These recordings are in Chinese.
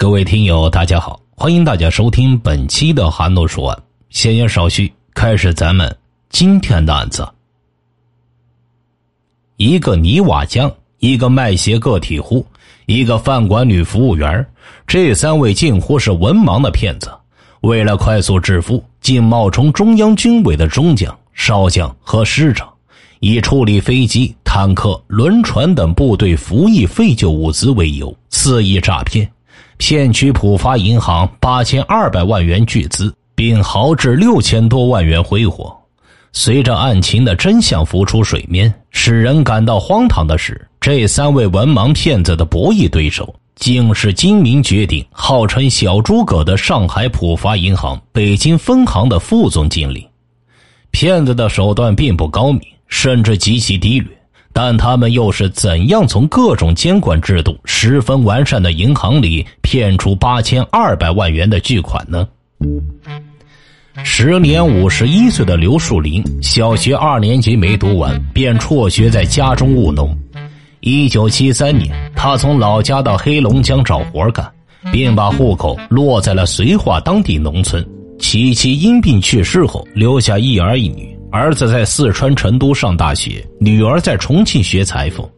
各位听友，大家好，欢迎大家收听本期的韩诺说案。闲言少叙，开始咱们今天的案子。一个泥瓦匠，一个卖鞋个体户，一个饭馆女服务员，这三位近乎是文盲的骗子。为了快速致富，竟冒充中央军委的中将、少将和师长，以处理飞机、坦克、轮船等部队服役废旧物资为由，肆意诈骗。骗取浦发银行八千二百万元巨资，并豪掷六千多万元挥霍。随着案情的真相浮出水面，使人感到荒唐的是，这三位文盲骗子的博弈对手，竟是精明绝顶、号称“小诸葛”的上海浦发银行北京分行的副总经理。骗子的手段并不高明，甚至极其低劣。但他们又是怎样从各种监管制度十分完善的银行里骗出八千二百万元的巨款呢？时年五十一岁的刘树林，小学二年级没读完，便辍学在家中务农。一九七三年，他从老家到黑龙江找活干，并把户口落在了绥化当地农村。其妻因病去世后，留下一儿一女。儿子在四川成都上大学，女儿在重庆学裁缝。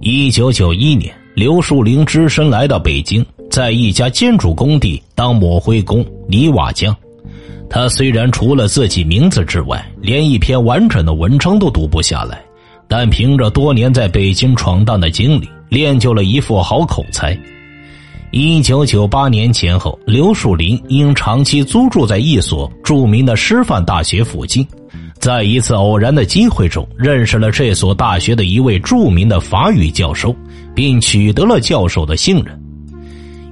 一九九一年，刘树林只身来到北京，在一家建筑工地当抹灰工、泥瓦匠。他虽然除了自己名字之外，连一篇完整的文章都读不下来，但凭着多年在北京闯荡的经历，练就了一副好口才。一九九八年前后，刘树林因长期租住在一所著名的师范大学附近。在一次偶然的机会中，认识了这所大学的一位著名的法语教授，并取得了教授的信任。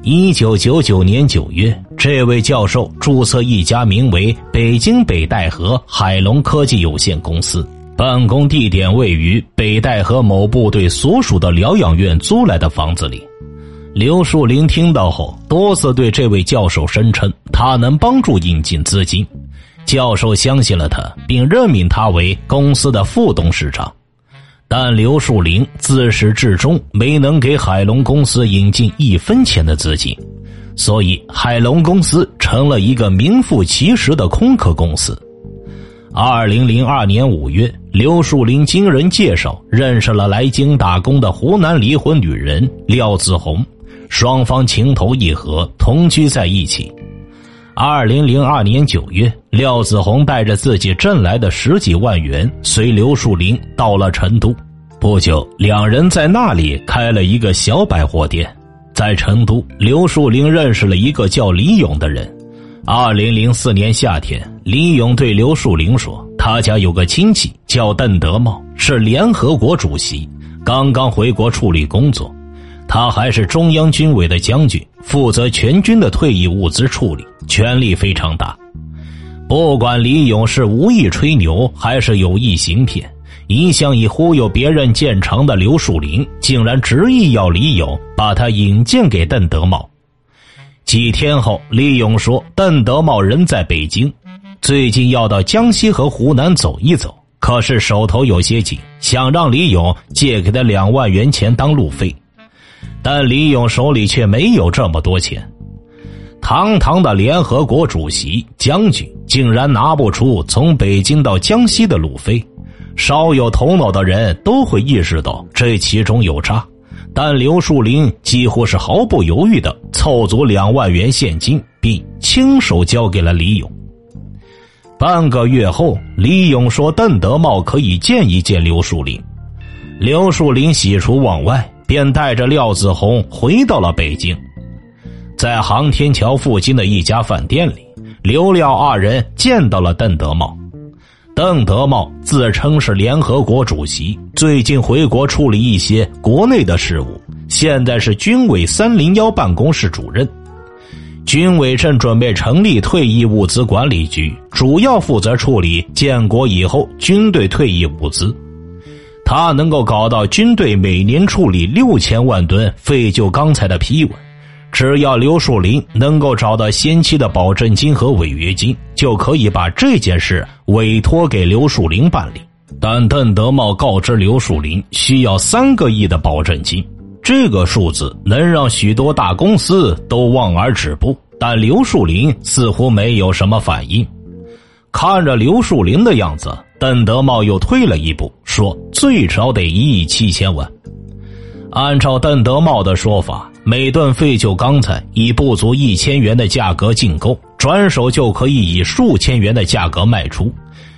一九九九年九月，这位教授注册一家名为“北京北戴河海龙科技有限公司”，办公地点位于北戴河某部队所属的疗养院租来的房子里。刘树林听到后，多次对这位教授声称，他能帮助引进资金。教授相信了他，并任命他为公司的副董事长，但刘树林自始至终没能给海龙公司引进一分钱的资金，所以海龙公司成了一个名副其实的空壳公司。二零零二年五月，刘树林经人介绍认识了来京打工的湖南离婚女人廖子红，双方情投意合，同居在一起。二零零二年九月，廖子红带着自己挣来的十几万元，随刘树林到了成都。不久，两人在那里开了一个小百货店。在成都，刘树林认识了一个叫李勇的人。二零零四年夏天，李勇对刘树林说：“他家有个亲戚叫邓德茂，是联合国主席，刚刚回国处理工作。”他还是中央军委的将军，负责全军的退役物资处理，权力非常大。不管李勇是无意吹牛还是有意行骗，一向以忽悠别人见长的刘树林，竟然执意要李勇把他引荐给邓德茂。几天后，李勇说，邓德茂人在北京，最近要到江西和湖南走一走，可是手头有些紧，想让李勇借给他两万元钱当路费。但李勇手里却没有这么多钱，堂堂的联合国主席、将军，竟然拿不出从北京到江西的路费。稍有头脑的人都会意识到这其中有诈，但刘树林几乎是毫不犹豫的凑足两万元现金，并亲手交给了李勇。半个月后，李勇说邓德茂可以见一见刘树林，刘树林喜出望外。便带着廖子红回到了北京，在航天桥附近的一家饭店里，刘廖二人见到了邓德茂。邓德茂自称是联合国主席，最近回国处理一些国内的事务，现在是军委三零幺办公室主任。军委正准备成立退役物资管理局，主要负责处理建国以后军队退役物资。他能够搞到军队每年处理六千万吨废旧钢材的批文，只要刘树林能够找到先期的保证金和违约金，就可以把这件事委托给刘树林办理。但邓德茂告知刘树林需要三个亿的保证金，这个数字能让许多大公司都望而止步，但刘树林似乎没有什么反应。看着刘树林的样子，邓德茂又退了一步，说：“最少得一亿七千万。”按照邓德茂的说法，每吨废旧钢材以不足一千元的价格进购，转手就可以以数千元的价格卖出，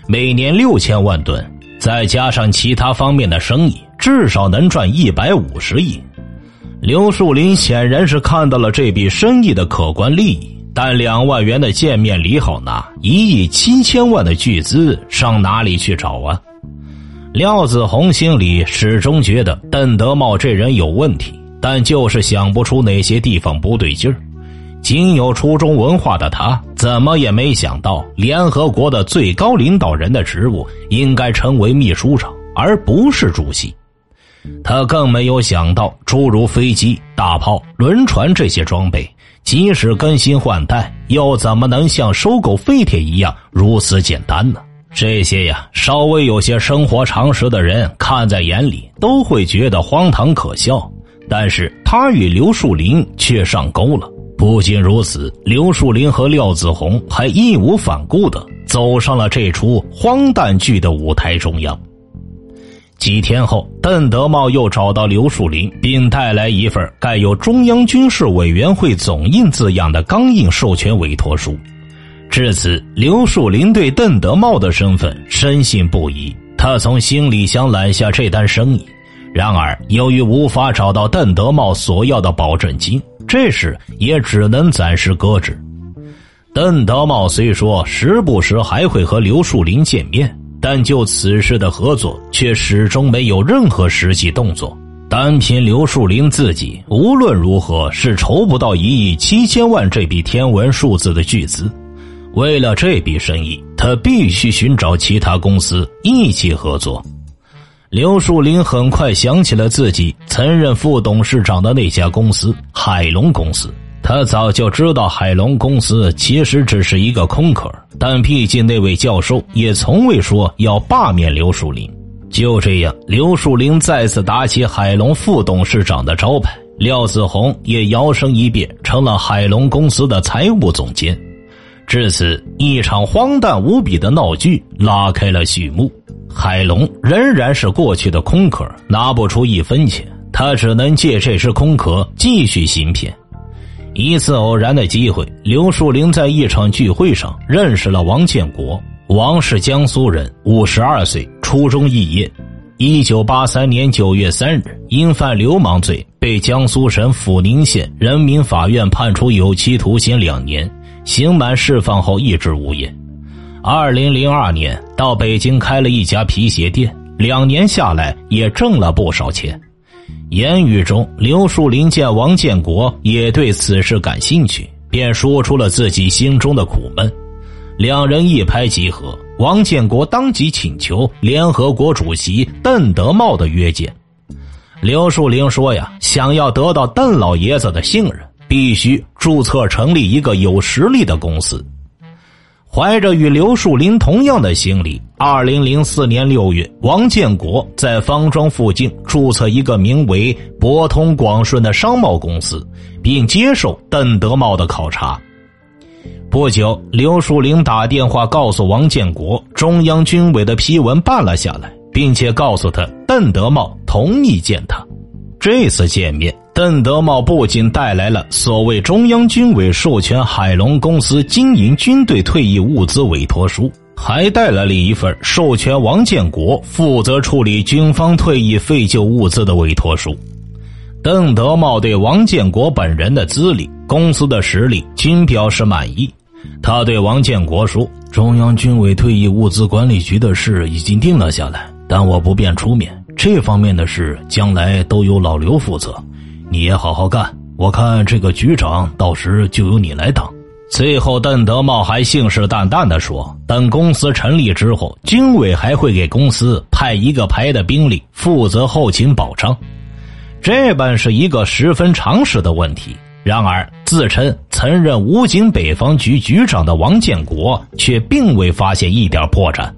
每年六千万吨，再加上其他方面的生意，至少能赚一百五十亿。刘树林显然是看到了这笔生意的可观利益，但两万元的见面礼好拿，一亿七千万的巨资上哪里去找啊？廖子红心里始终觉得邓德茂这人有问题，但就是想不出哪些地方不对劲儿。仅有初中文化的他，怎么也没想到联合国的最高领导人的职务应该成为秘书长，而不是主席。他更没有想到，诸如飞机、大炮、轮船这些装备，即使更新换代，又怎么能像收购废铁一样如此简单呢？这些呀，稍微有些生活常识的人看在眼里，都会觉得荒唐可笑。但是他与刘树林却上钩了。不仅如此，刘树林和廖子红还义无反顾的走上了这出荒诞剧的舞台中央。几天后，邓德茂又找到刘树林，并带来一份盖有“中央军事委员会总印”字样的钢印授权委托书。至此，刘树林对邓德茂的身份深信不疑。他从心里想揽下这单生意，然而由于无法找到邓德茂所要的保证金，这事也只能暂时搁置。邓德茂虽说时不时还会和刘树林见面，但就此事的合作却始终没有任何实际动作。单凭刘树林自己，无论如何是筹不到一亿七千万这笔天文数字的巨资。为了这笔生意，他必须寻找其他公司一起合作。刘树林很快想起了自己曾任副董事长的那家公司——海龙公司。他早就知道海龙公司其实只是一个空壳，但毕竟那位教授也从未说要罢免刘树林。就这样，刘树林再次打起海龙副董事长的招牌，廖子红也摇身一变成了海龙公司的财务总监。至此，一场荒诞无比的闹剧拉开了序幕。海龙仍然是过去的空壳，拿不出一分钱，他只能借这只空壳继续行骗。一次偶然的机会，刘树林在一场聚会上认识了王建国。王是江苏人，五十二岁，初中肄业。一九八三年九月三日，因犯流氓罪，被江苏省抚宁县人民法院判处有期徒刑两年。刑满释放后一直无业。二零零二年到北京开了一家皮鞋店，两年下来也挣了不少钱。言语中，刘树林见王建国也对此事感兴趣，便说出了自己心中的苦闷。两人一拍即合，王建国当即请求联合国主席邓德茂的约见。刘树林说：“呀，想要得到邓老爷子的信任。”必须注册成立一个有实力的公司。怀着与刘树林同样的心理，二零零四年六月，王建国在方庄附近注册一个名为“博通广顺”的商贸公司，并接受邓德茂的考察。不久，刘树林打电话告诉王建国，中央军委的批文办了下来，并且告诉他邓德茂同意见他。这次见面。邓德茂不仅带来了所谓中央军委授权海龙公司经营军队退役物资委托书，还带来了一份授权王建国负责处理军方退役废旧物资的委托书。邓德茂对王建国本人的资历、公司的实力均表示满意。他对王建国说：“中央军委退役物资管理局的事已经定了下来，但我不便出面，这方面的事将来都由老刘负责。”你也好好干，我看这个局长到时就由你来当。最后，邓德茂还信誓旦旦地说：“等公司成立之后，军委还会给公司派一个排的兵力负责后勤保障。”这本是一个十分常识的问题。然而，自称曾任武警北方局局长的王建国却并未发现一点破绽。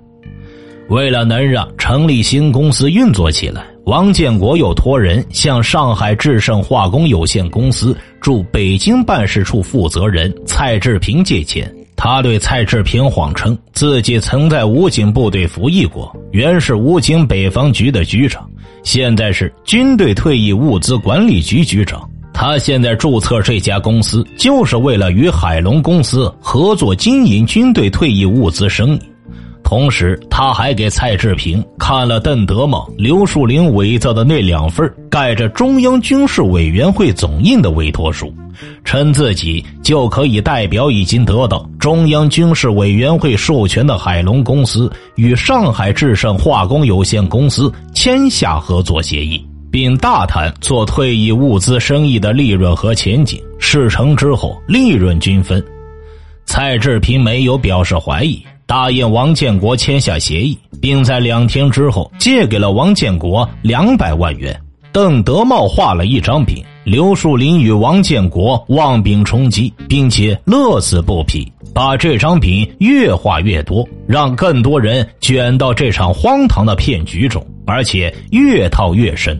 为了能让成立新公司运作起来，王建国又托人向上海智胜化工有限公司驻北京办事处负责人蔡志平借钱。他对蔡志平谎称自己曾在武警部队服役过，原是武警北方局的局长，现在是军队退役物资管理局局长。他现在注册这家公司，就是为了与海龙公司合作经营军队退役物资生意。同时，他还给蔡志平看了邓德茂、刘树林伪造的那两份盖着中央军事委员会总印的委托书，称自己就可以代表已经得到中央军事委员会授权的海龙公司与上海智胜化工有限公司签下合作协议，并大谈做退役物资生意的利润和前景。事成之后，利润均分。蔡志平没有表示怀疑。答应王建国签下协议，并在两天之后借给了王建国两百万元。邓德茂画了一张饼，刘树林与王建国望饼充饥，并且乐此不疲，把这张饼越画越多，让更多人卷到这场荒唐的骗局中，而且越套越深。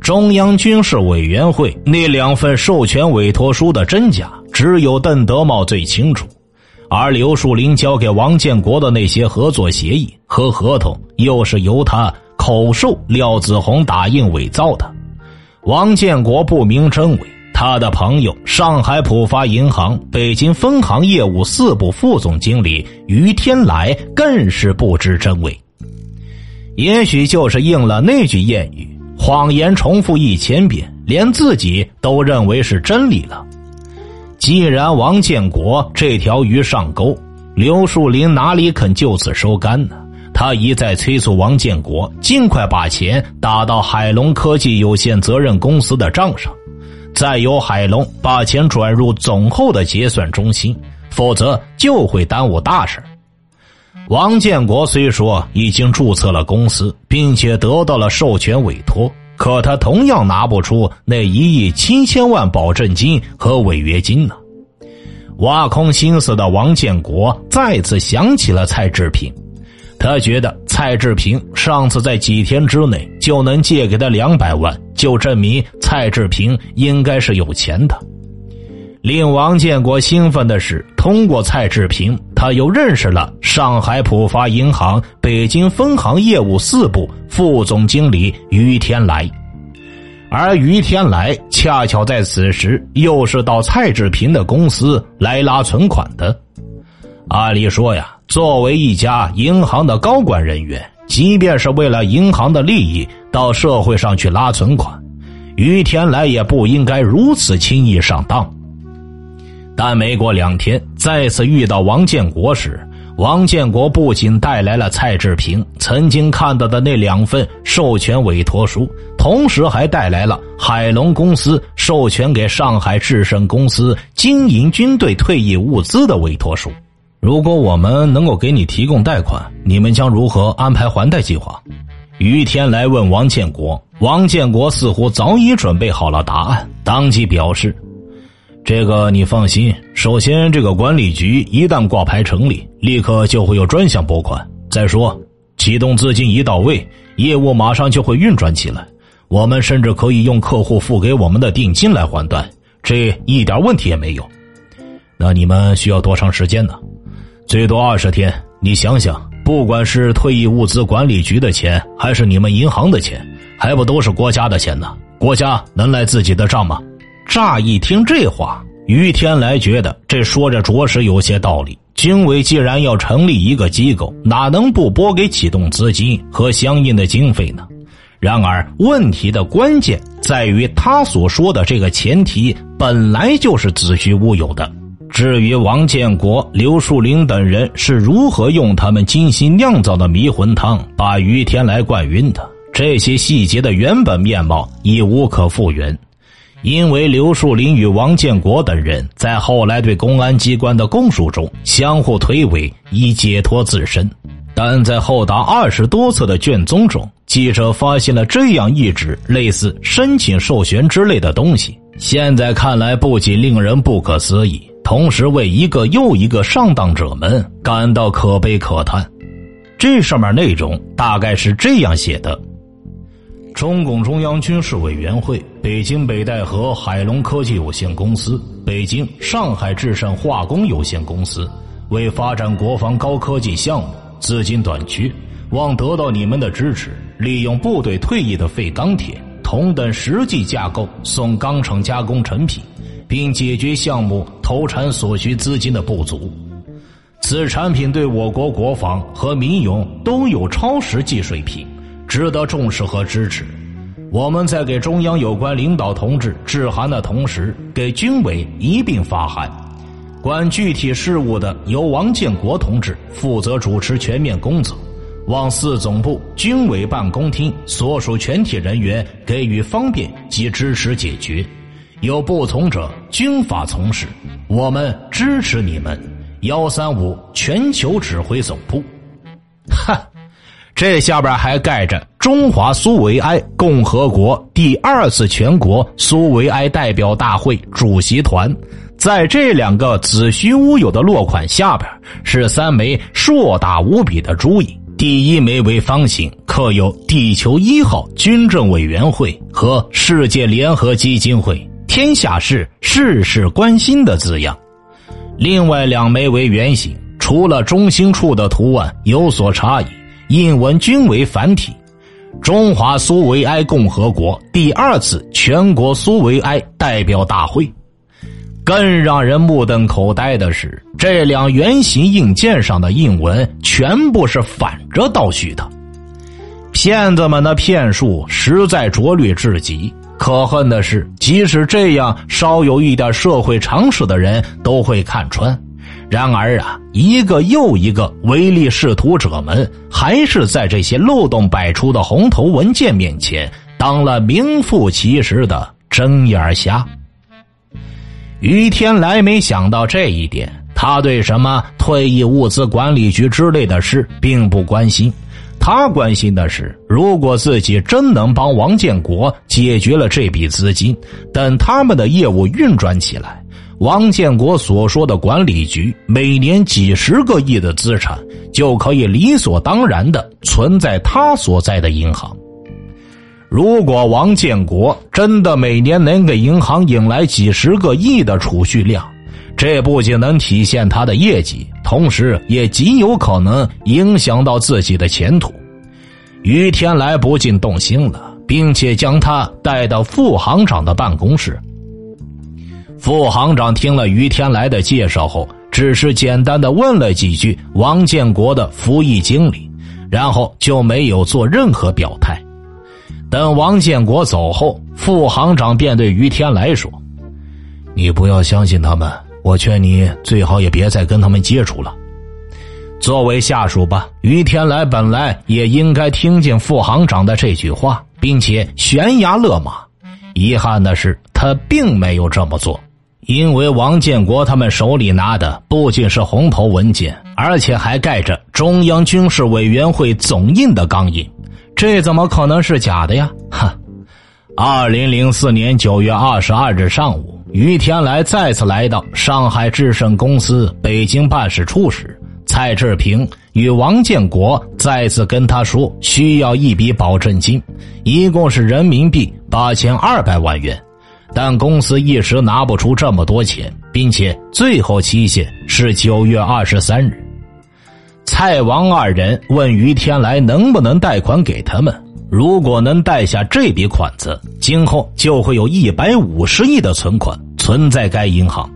中央军事委员会那两份授权委托书的真假，只有邓德茂最清楚。而刘树林交给王建国的那些合作协议和合同，又是由他口授廖子红打印伪造的。王建国不明真伪，他的朋友上海浦发银行北京分行业务四部副总经理于天来更是不知真伪。也许就是应了那句谚语：“谎言重复一千遍，连自己都认为是真理了。”既然王建国这条鱼上钩，刘树林哪里肯就此收竿呢？他一再催促王建国尽快把钱打到海龙科技有限责任公司的账上，再由海龙把钱转入总后的结算中心，否则就会耽误大事。王建国虽说已经注册了公司，并且得到了授权委托。可他同样拿不出那一亿七千万保证金和违约金呢。挖空心思的王建国再次想起了蔡志平，他觉得蔡志平上次在几天之内就能借给他两百万，就证明蔡志平应该是有钱的。令王建国兴奋的是，通过蔡志平，他又认识了上海浦发银行北京分行业务四部副总经理于天来，而于天来恰巧在此时又是到蔡志平的公司来拉存款的。按理说呀，作为一家银行的高管人员，即便是为了银行的利益到社会上去拉存款，于天来也不应该如此轻易上当。但没过两天，再次遇到王建国时，王建国不仅带来了蔡志平曾经看到的那两份授权委托书，同时还带来了海龙公司授权给上海智胜公司经营军队退役物资的委托书。如果我们能够给你提供贷款，你们将如何安排还贷计划？于天来问王建国，王建国似乎早已准备好了答案，当即表示。这个你放心，首先，这个管理局一旦挂牌成立，立刻就会有专项拨款。再说，启动资金一到位，业务马上就会运转起来。我们甚至可以用客户付给我们的定金来还贷，这一点问题也没有。那你们需要多长时间呢？最多二十天。你想想，不管是退役物资管理局的钱，还是你们银行的钱，还不都是国家的钱呢？国家能赖自己的账吗？乍一听这话，于天来觉得这说着着实有些道理。军委既然要成立一个机构，哪能不拨给启动资金和相应的经费呢？然而，问题的关键在于他所说的这个前提本来就是子虚乌有的。至于王建国、刘树林等人是如何用他们精心酿造的迷魂汤把于天来灌晕的，这些细节的原本面貌已无可复原。因为刘树林与王建国等人在后来对公安机关的供述中相互推诿，以解脱自身，但在后达二十多次的卷宗中，记者发现了这样一纸类似申请授权之类的东西。现在看来，不仅令人不可思议，同时为一个又一个上当者们感到可悲可叹。这上面内容大概是这样写的。中共中央军事委员会、北京北戴河海龙科技有限公司、北京上海智胜化工有限公司为发展国防高科技项目，资金短缺，望得到你们的支持，利用部队退役的废钢铁、铜等实际架构送钢厂加工成品，并解决项目投产所需资金的不足。此产品对我国国防和民用都有超实际水平。值得重视和支持。我们在给中央有关领导同志致函的同时，给军委一并发函。管具体事务的由王建国同志负责主持全面工作，望四总部、军委办公厅所属全体人员给予方便及支持解决。有不从者，军法从事，我们支持你们。幺三五全球指挥总部，哈。这下边还盖着中华苏维埃共和国第二次全国苏维埃代表大会主席团，在这两个子虚乌有的落款下边是三枚硕大无比的珠印，第一枚为方形，刻有“地球一号军政委员会”和“世界联合基金会”，天下事事事关心的字样；另外两枚为圆形，除了中心处的图案有所差异。印文均为繁体，“中华苏维埃共和国第二次全国苏维埃代表大会”。更让人目瞪口呆的是，这两圆形硬件上的印文全部是反着倒叙的。骗子们的骗术实在拙劣至极。可恨的是，即使这样稍有一点社会常识的人都会看穿。然而啊，一个又一个唯利是图者们，还是在这些漏洞百出的红头文件面前，当了名副其实的睁眼瞎。于天来没想到这一点，他对什么退役物资管理局之类的事并不关心，他关心的是，如果自己真能帮王建国解决了这笔资金，等他们的业务运转起来。王建国所说的管理局每年几十个亿的资产，就可以理所当然的存在他所在的银行。如果王建国真的每年能给银行引来几十个亿的储蓄量，这不仅能体现他的业绩，同时也极有可能影响到自己的前途。于天来不禁动心了，并且将他带到副行长的办公室。副行长听了于天来的介绍后，只是简单的问了几句王建国的服役经历，然后就没有做任何表态。等王建国走后，副行长便对于天来说：“你不要相信他们，我劝你最好也别再跟他们接触了。”作为下属吧，于天来本来也应该听见副行长的这句话，并且悬崖勒马。遗憾的是，他并没有这么做。因为王建国他们手里拿的不仅是红头文件，而且还盖着中央军事委员会总印的钢印，这怎么可能是假的呀？哈！二零零四年九月二十二日上午，于天来再次来到上海智胜公司北京办事处时，蔡志平与王建国再次跟他说需要一笔保证金，一共是人民币八千二百万元。但公司一时拿不出这么多钱，并且最后期限是九月二十三日。蔡王二人问于天来能不能贷款给他们，如果能贷下这笔款子，今后就会有一百五十亿的存款存在该银行。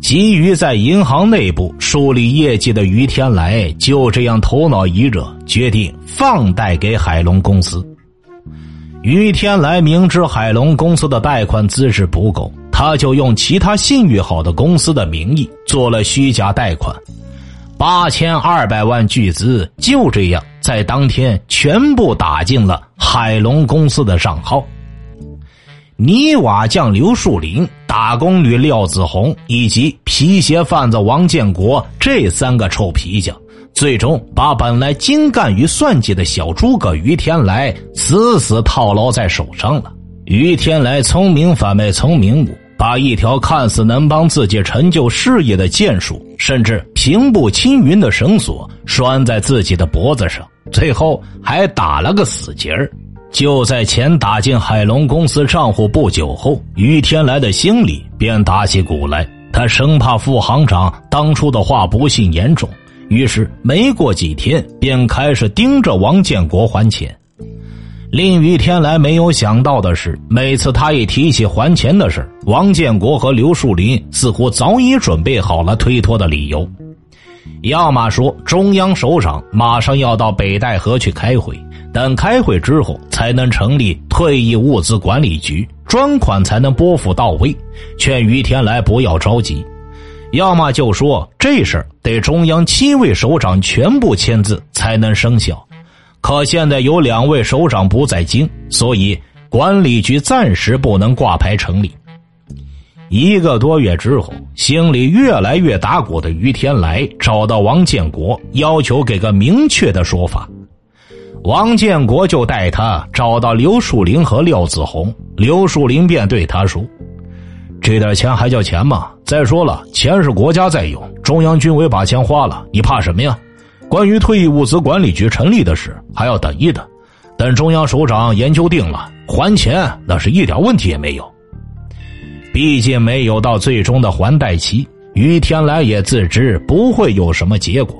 急于在银行内部树立业绩的于天来就这样头脑一热，决定放贷给海龙公司。于天来明知海龙公司的贷款资质不够，他就用其他信誉好的公司的名义做了虚假贷款，八千二百万巨资就这样在当天全部打进了海龙公司的账号。泥瓦匠刘树林、打工女廖子红以及皮鞋贩子王建国这三个臭皮匠。最终把本来精干于算计的小诸葛于天来死死套牢在手上了。于天来聪明反被聪明误，把一条看似能帮自己成就事业的剑术，甚至平步青云的绳索拴在自己的脖子上，最后还打了个死结儿。就在钱打进海龙公司账户不久后，于天来的心里便打起鼓来。他生怕副行长当初的话不幸言重，于是没过几天便开始盯着王建国还钱。令于天来没有想到的是，每次他一提起还钱的事，王建国和刘树林似乎早已准备好了推脱的理由，要么说中央首长马上要到北戴河去开会，等开会之后才能成立退役物资管理局，专款才能拨付到位，劝于天来不要着急；要么就说这事儿得中央七位首长全部签字才能生效。可现在有两位首长不在京，所以管理局暂时不能挂牌成立。一个多月之后，心里越来越打鼓的于天来找到王建国，要求给个明确的说法。王建国就带他找到刘树林和廖子红，刘树林便对他说：“这点钱还叫钱吗？再说了，钱是国家在用，中央军委把钱花了，你怕什么呀？”关于退役物资管理局成立的事，还要等一等，等中央首长研究定了，还钱那是一点问题也没有。毕竟没有到最终的还贷期，于天来也自知不会有什么结果。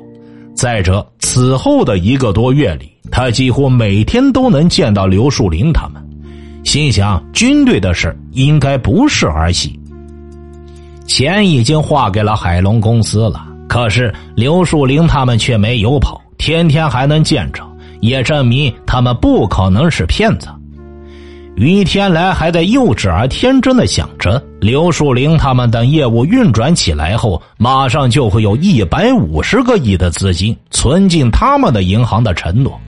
再者，此后的一个多月里，他几乎每天都能见到刘树林他们，心想军队的事应该不是儿戏。钱已经划给了海龙公司了。可是刘树林他们却没有跑，天天还能见着，也证明他们不可能是骗子。于天来还在幼稚而天真的想着，刘树林他们等业务运转起来后，马上就会有一百五十个亿的资金存进他们的银行的承诺。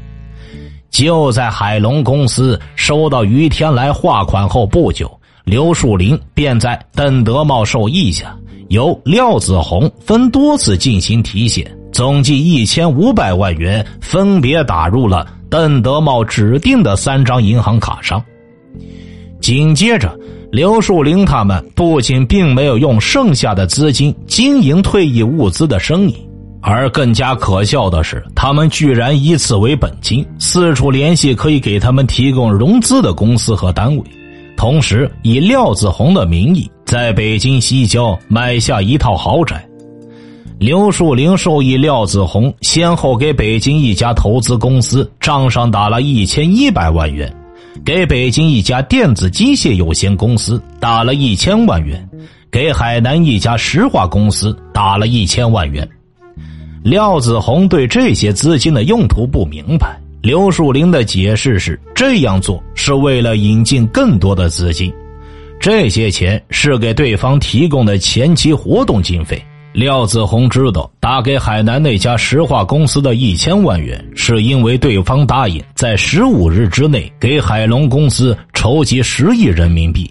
就在海龙公司收到于天来划款后不久，刘树林便在邓德茂授意下。由廖子红分多次进行提现，总计一千五百万元，分别打入了邓德茂指定的三张银行卡上。紧接着，刘树林他们不仅并没有用剩下的资金经营退役物资的生意，而更加可笑的是，他们居然以此为本金，四处联系可以给他们提供融资的公司和单位，同时以廖子红的名义。在北京西郊买下一套豪宅，刘树林授意廖子红先后给北京一家投资公司账上打了一千一百万元，给北京一家电子机械有限公司打了一千万元，给海南一家石化公司打了一千万元。廖子红对这些资金的用途不明白，刘树林的解释是这样做是为了引进更多的资金。这些钱是给对方提供的前期活动经费。廖子红知道打给海南那家石化公司的一千万元，是因为对方答应在十五日之内给海龙公司筹集十亿人民币。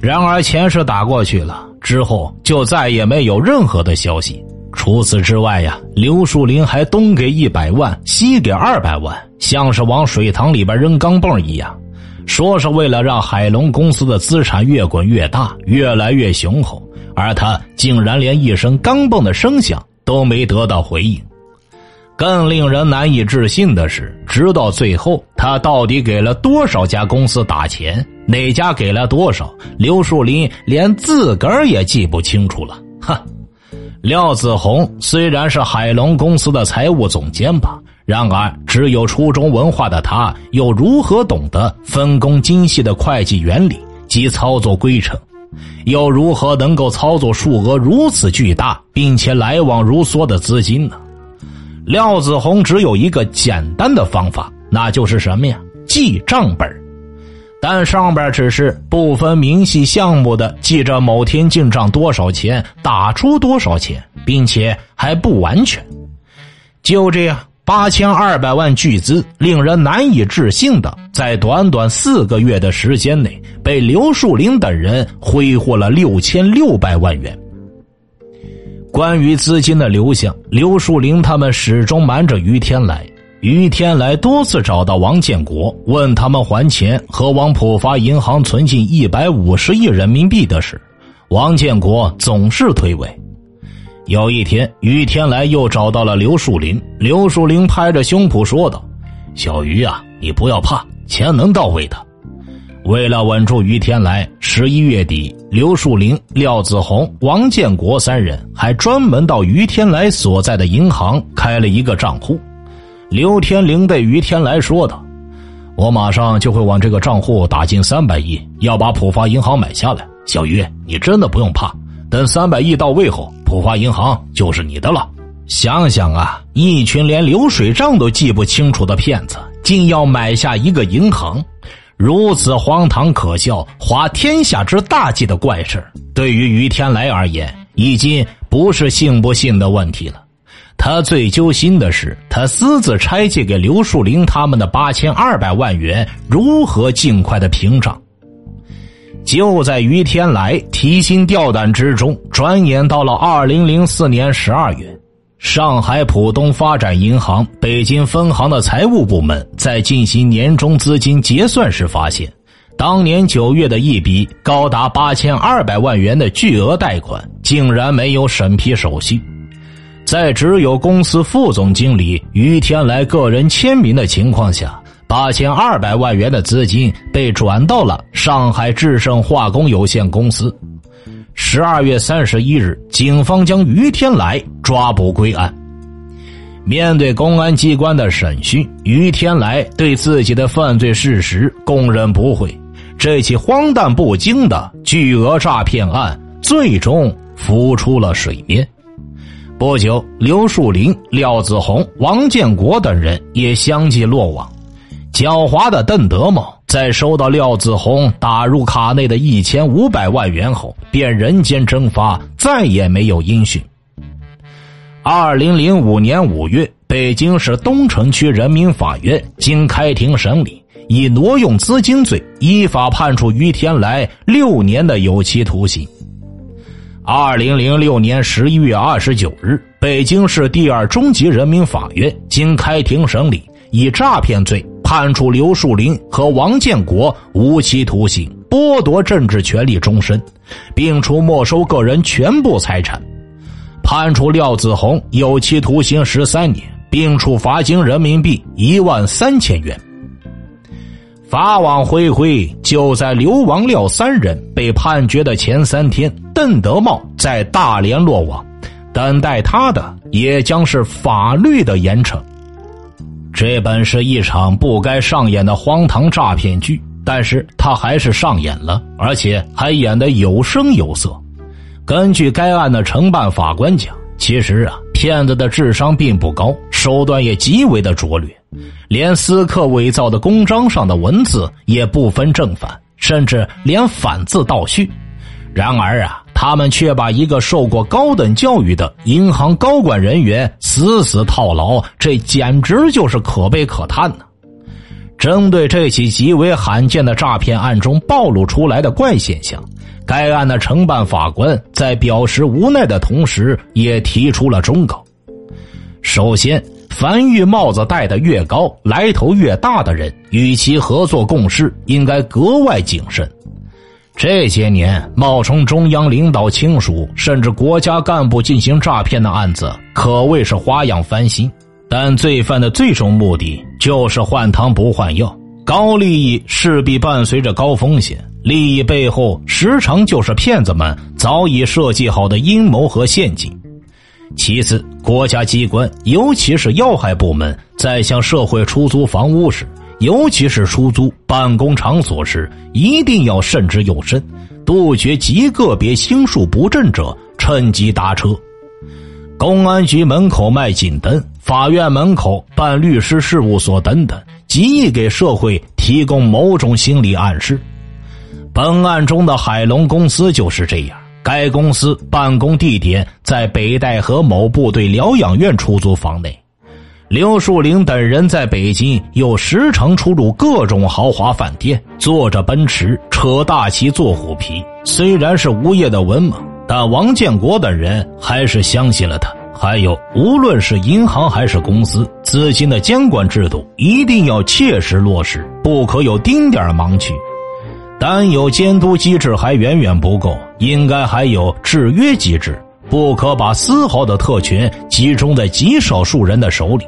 然而钱是打过去了，之后就再也没有任何的消息。除此之外呀，刘树林还东给一百万，西给二百万，像是往水塘里边扔钢镚一样。说是为了让海龙公司的资产越滚越大，越来越雄厚，而他竟然连一声钢镚的声响都没得到回应。更令人难以置信的是，直到最后，他到底给了多少家公司打钱，哪家给了多少，刘树林连自个儿也记不清楚了。哼，廖子红虽然是海龙公司的财务总监吧。然而，只有初中文化的他，又如何懂得分工精细的会计原理及操作规程？又如何能够操作数额如此巨大并且来往如梭的资金呢？廖子红只有一个简单的方法，那就是什么呀？记账本但上边只是不分明细项目的记着某天进账多少钱，打出多少钱，并且还不完全。就这样。八千二百万巨资，令人难以置信的，在短短四个月的时间内，被刘树林等人挥霍了六千六百万元。关于资金的流向，刘树林他们始终瞒着于天来。于天来多次找到王建国，问他们还钱和往浦发银行存进一百五十亿人民币的事，王建国总是推诿。有一天，于天来又找到了刘树林。刘树林拍着胸脯说道：“小于啊，你不要怕，钱能到位的。为了稳住于天来，十一月底，刘树林、廖子红、王建国三人还专门到于天来所在的银行开了一个账户。刘天林对于天来说道：“我马上就会往这个账户打进三百亿，要把浦发银行买下来。小鱼，你真的不用怕，等三百亿到位后，浦发银行就是你的了。”想想啊，一群连流水账都记不清楚的骗子，竟要买下一个银行。如此荒唐可笑、滑天下之大稽的怪事对于于天来而言，已经不是信不信的问题了。他最揪心的是，他私自拆借给刘树林他们的八千二百万元如何尽快的平账。就在于天来提心吊胆之中，转眼到了二零零四年十二月。上海浦东发展银行北京分行的财务部门在进行年终资金结算时发现，当年九月的一笔高达八千二百万元的巨额贷款竟然没有审批手续，在只有公司副总经理于天来个人签名的情况下，八千二百万元的资金被转到了上海智胜化工有限公司。十二月三十一日，警方将于天来抓捕归案。面对公安机关的审讯，于天来对自己的犯罪事实供认不讳。这起荒诞不经的巨额诈骗案最终浮出了水面。不久，刘树林、廖子红、王建国等人也相继落网。狡猾的邓德茂在收到廖子红打入卡内的一千五百万元后，便人间蒸发，再也没有音讯。二零零五年五月，北京市东城区人民法院经开庭审理，以挪用资金罪依法判处于天来六年的有期徒刑。二零零六年十一月二十九日，北京市第二中级人民法院经开庭审理，以诈骗罪。判处刘树林和王建国无期徒刑，剥夺政治权利终身，并处没收个人全部财产；判处廖子红有期徒刑十三年，并处罚金人民币一万三千元。法网恢恢，就在刘王廖三人被判决的前三天，邓德茂在大连落网，等待他的也将是法律的严惩。这本是一场不该上演的荒唐诈骗剧，但是他还是上演了，而且还演得有声有色。根据该案的承办法官讲，其实啊，骗子的智商并不高，手段也极为的拙劣，连私刻伪造的公章上的文字也不分正反，甚至连反字倒叙。然而啊。他们却把一个受过高等教育的银行高管人员死死套牢，这简直就是可悲可叹呢。针对这起极为罕见的诈骗案中暴露出来的怪现象，该案的承办法官在表示无奈的同时，也提出了忠告：首先，凡遇帽子戴得越高、来头越大的人，与其合作共事，应该格外谨慎。这些年，冒充中央领导亲属甚至国家干部进行诈骗的案子可谓是花样翻新。但罪犯的最终目的就是换汤不换药，高利益势必伴随着高风险，利益背后时常就是骗子们早已设计好的阴谋和陷阱。其次，国家机关尤其是要害部门在向社会出租房屋时。尤其是出租办公场所时，一定要慎之又慎，杜绝极个别心术不正者趁机搭车。公安局门口卖警灯，法院门口办律师事务所等等，极易给社会提供某种心理暗示。本案中的海龙公司就是这样，该公司办公地点在北戴河某部队疗养院出租房内。刘树林等人在北京又时常出入各种豪华饭店，坐着奔驰，扯大旗，做虎皮。虽然是无业的文盲，但王建国等人还是相信了他。还有，无论是银行还是公司，资金的监管制度一定要切实落实，不可有丁点盲区。单有监督机制还远远不够，应该还有制约机制，不可把丝毫的特权集中在极少数人的手里。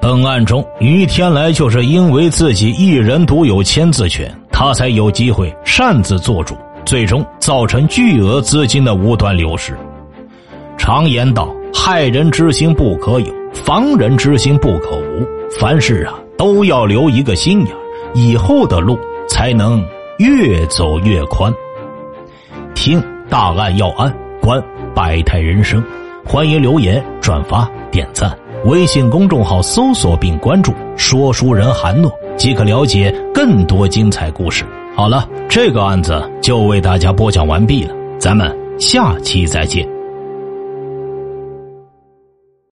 本案中，于天来就是因为自己一人独有签字权，他才有机会擅自做主，最终造成巨额资金的无端流失。常言道：“害人之心不可有，防人之心不可无。”凡事啊，都要留一个心眼，以后的路才能越走越宽。听大案要案，观百态人生，欢迎留言、转发、点赞。微信公众号搜索并关注“说书人韩诺”，即可了解更多精彩故事。好了，这个案子就为大家播讲完毕了，咱们下期再见。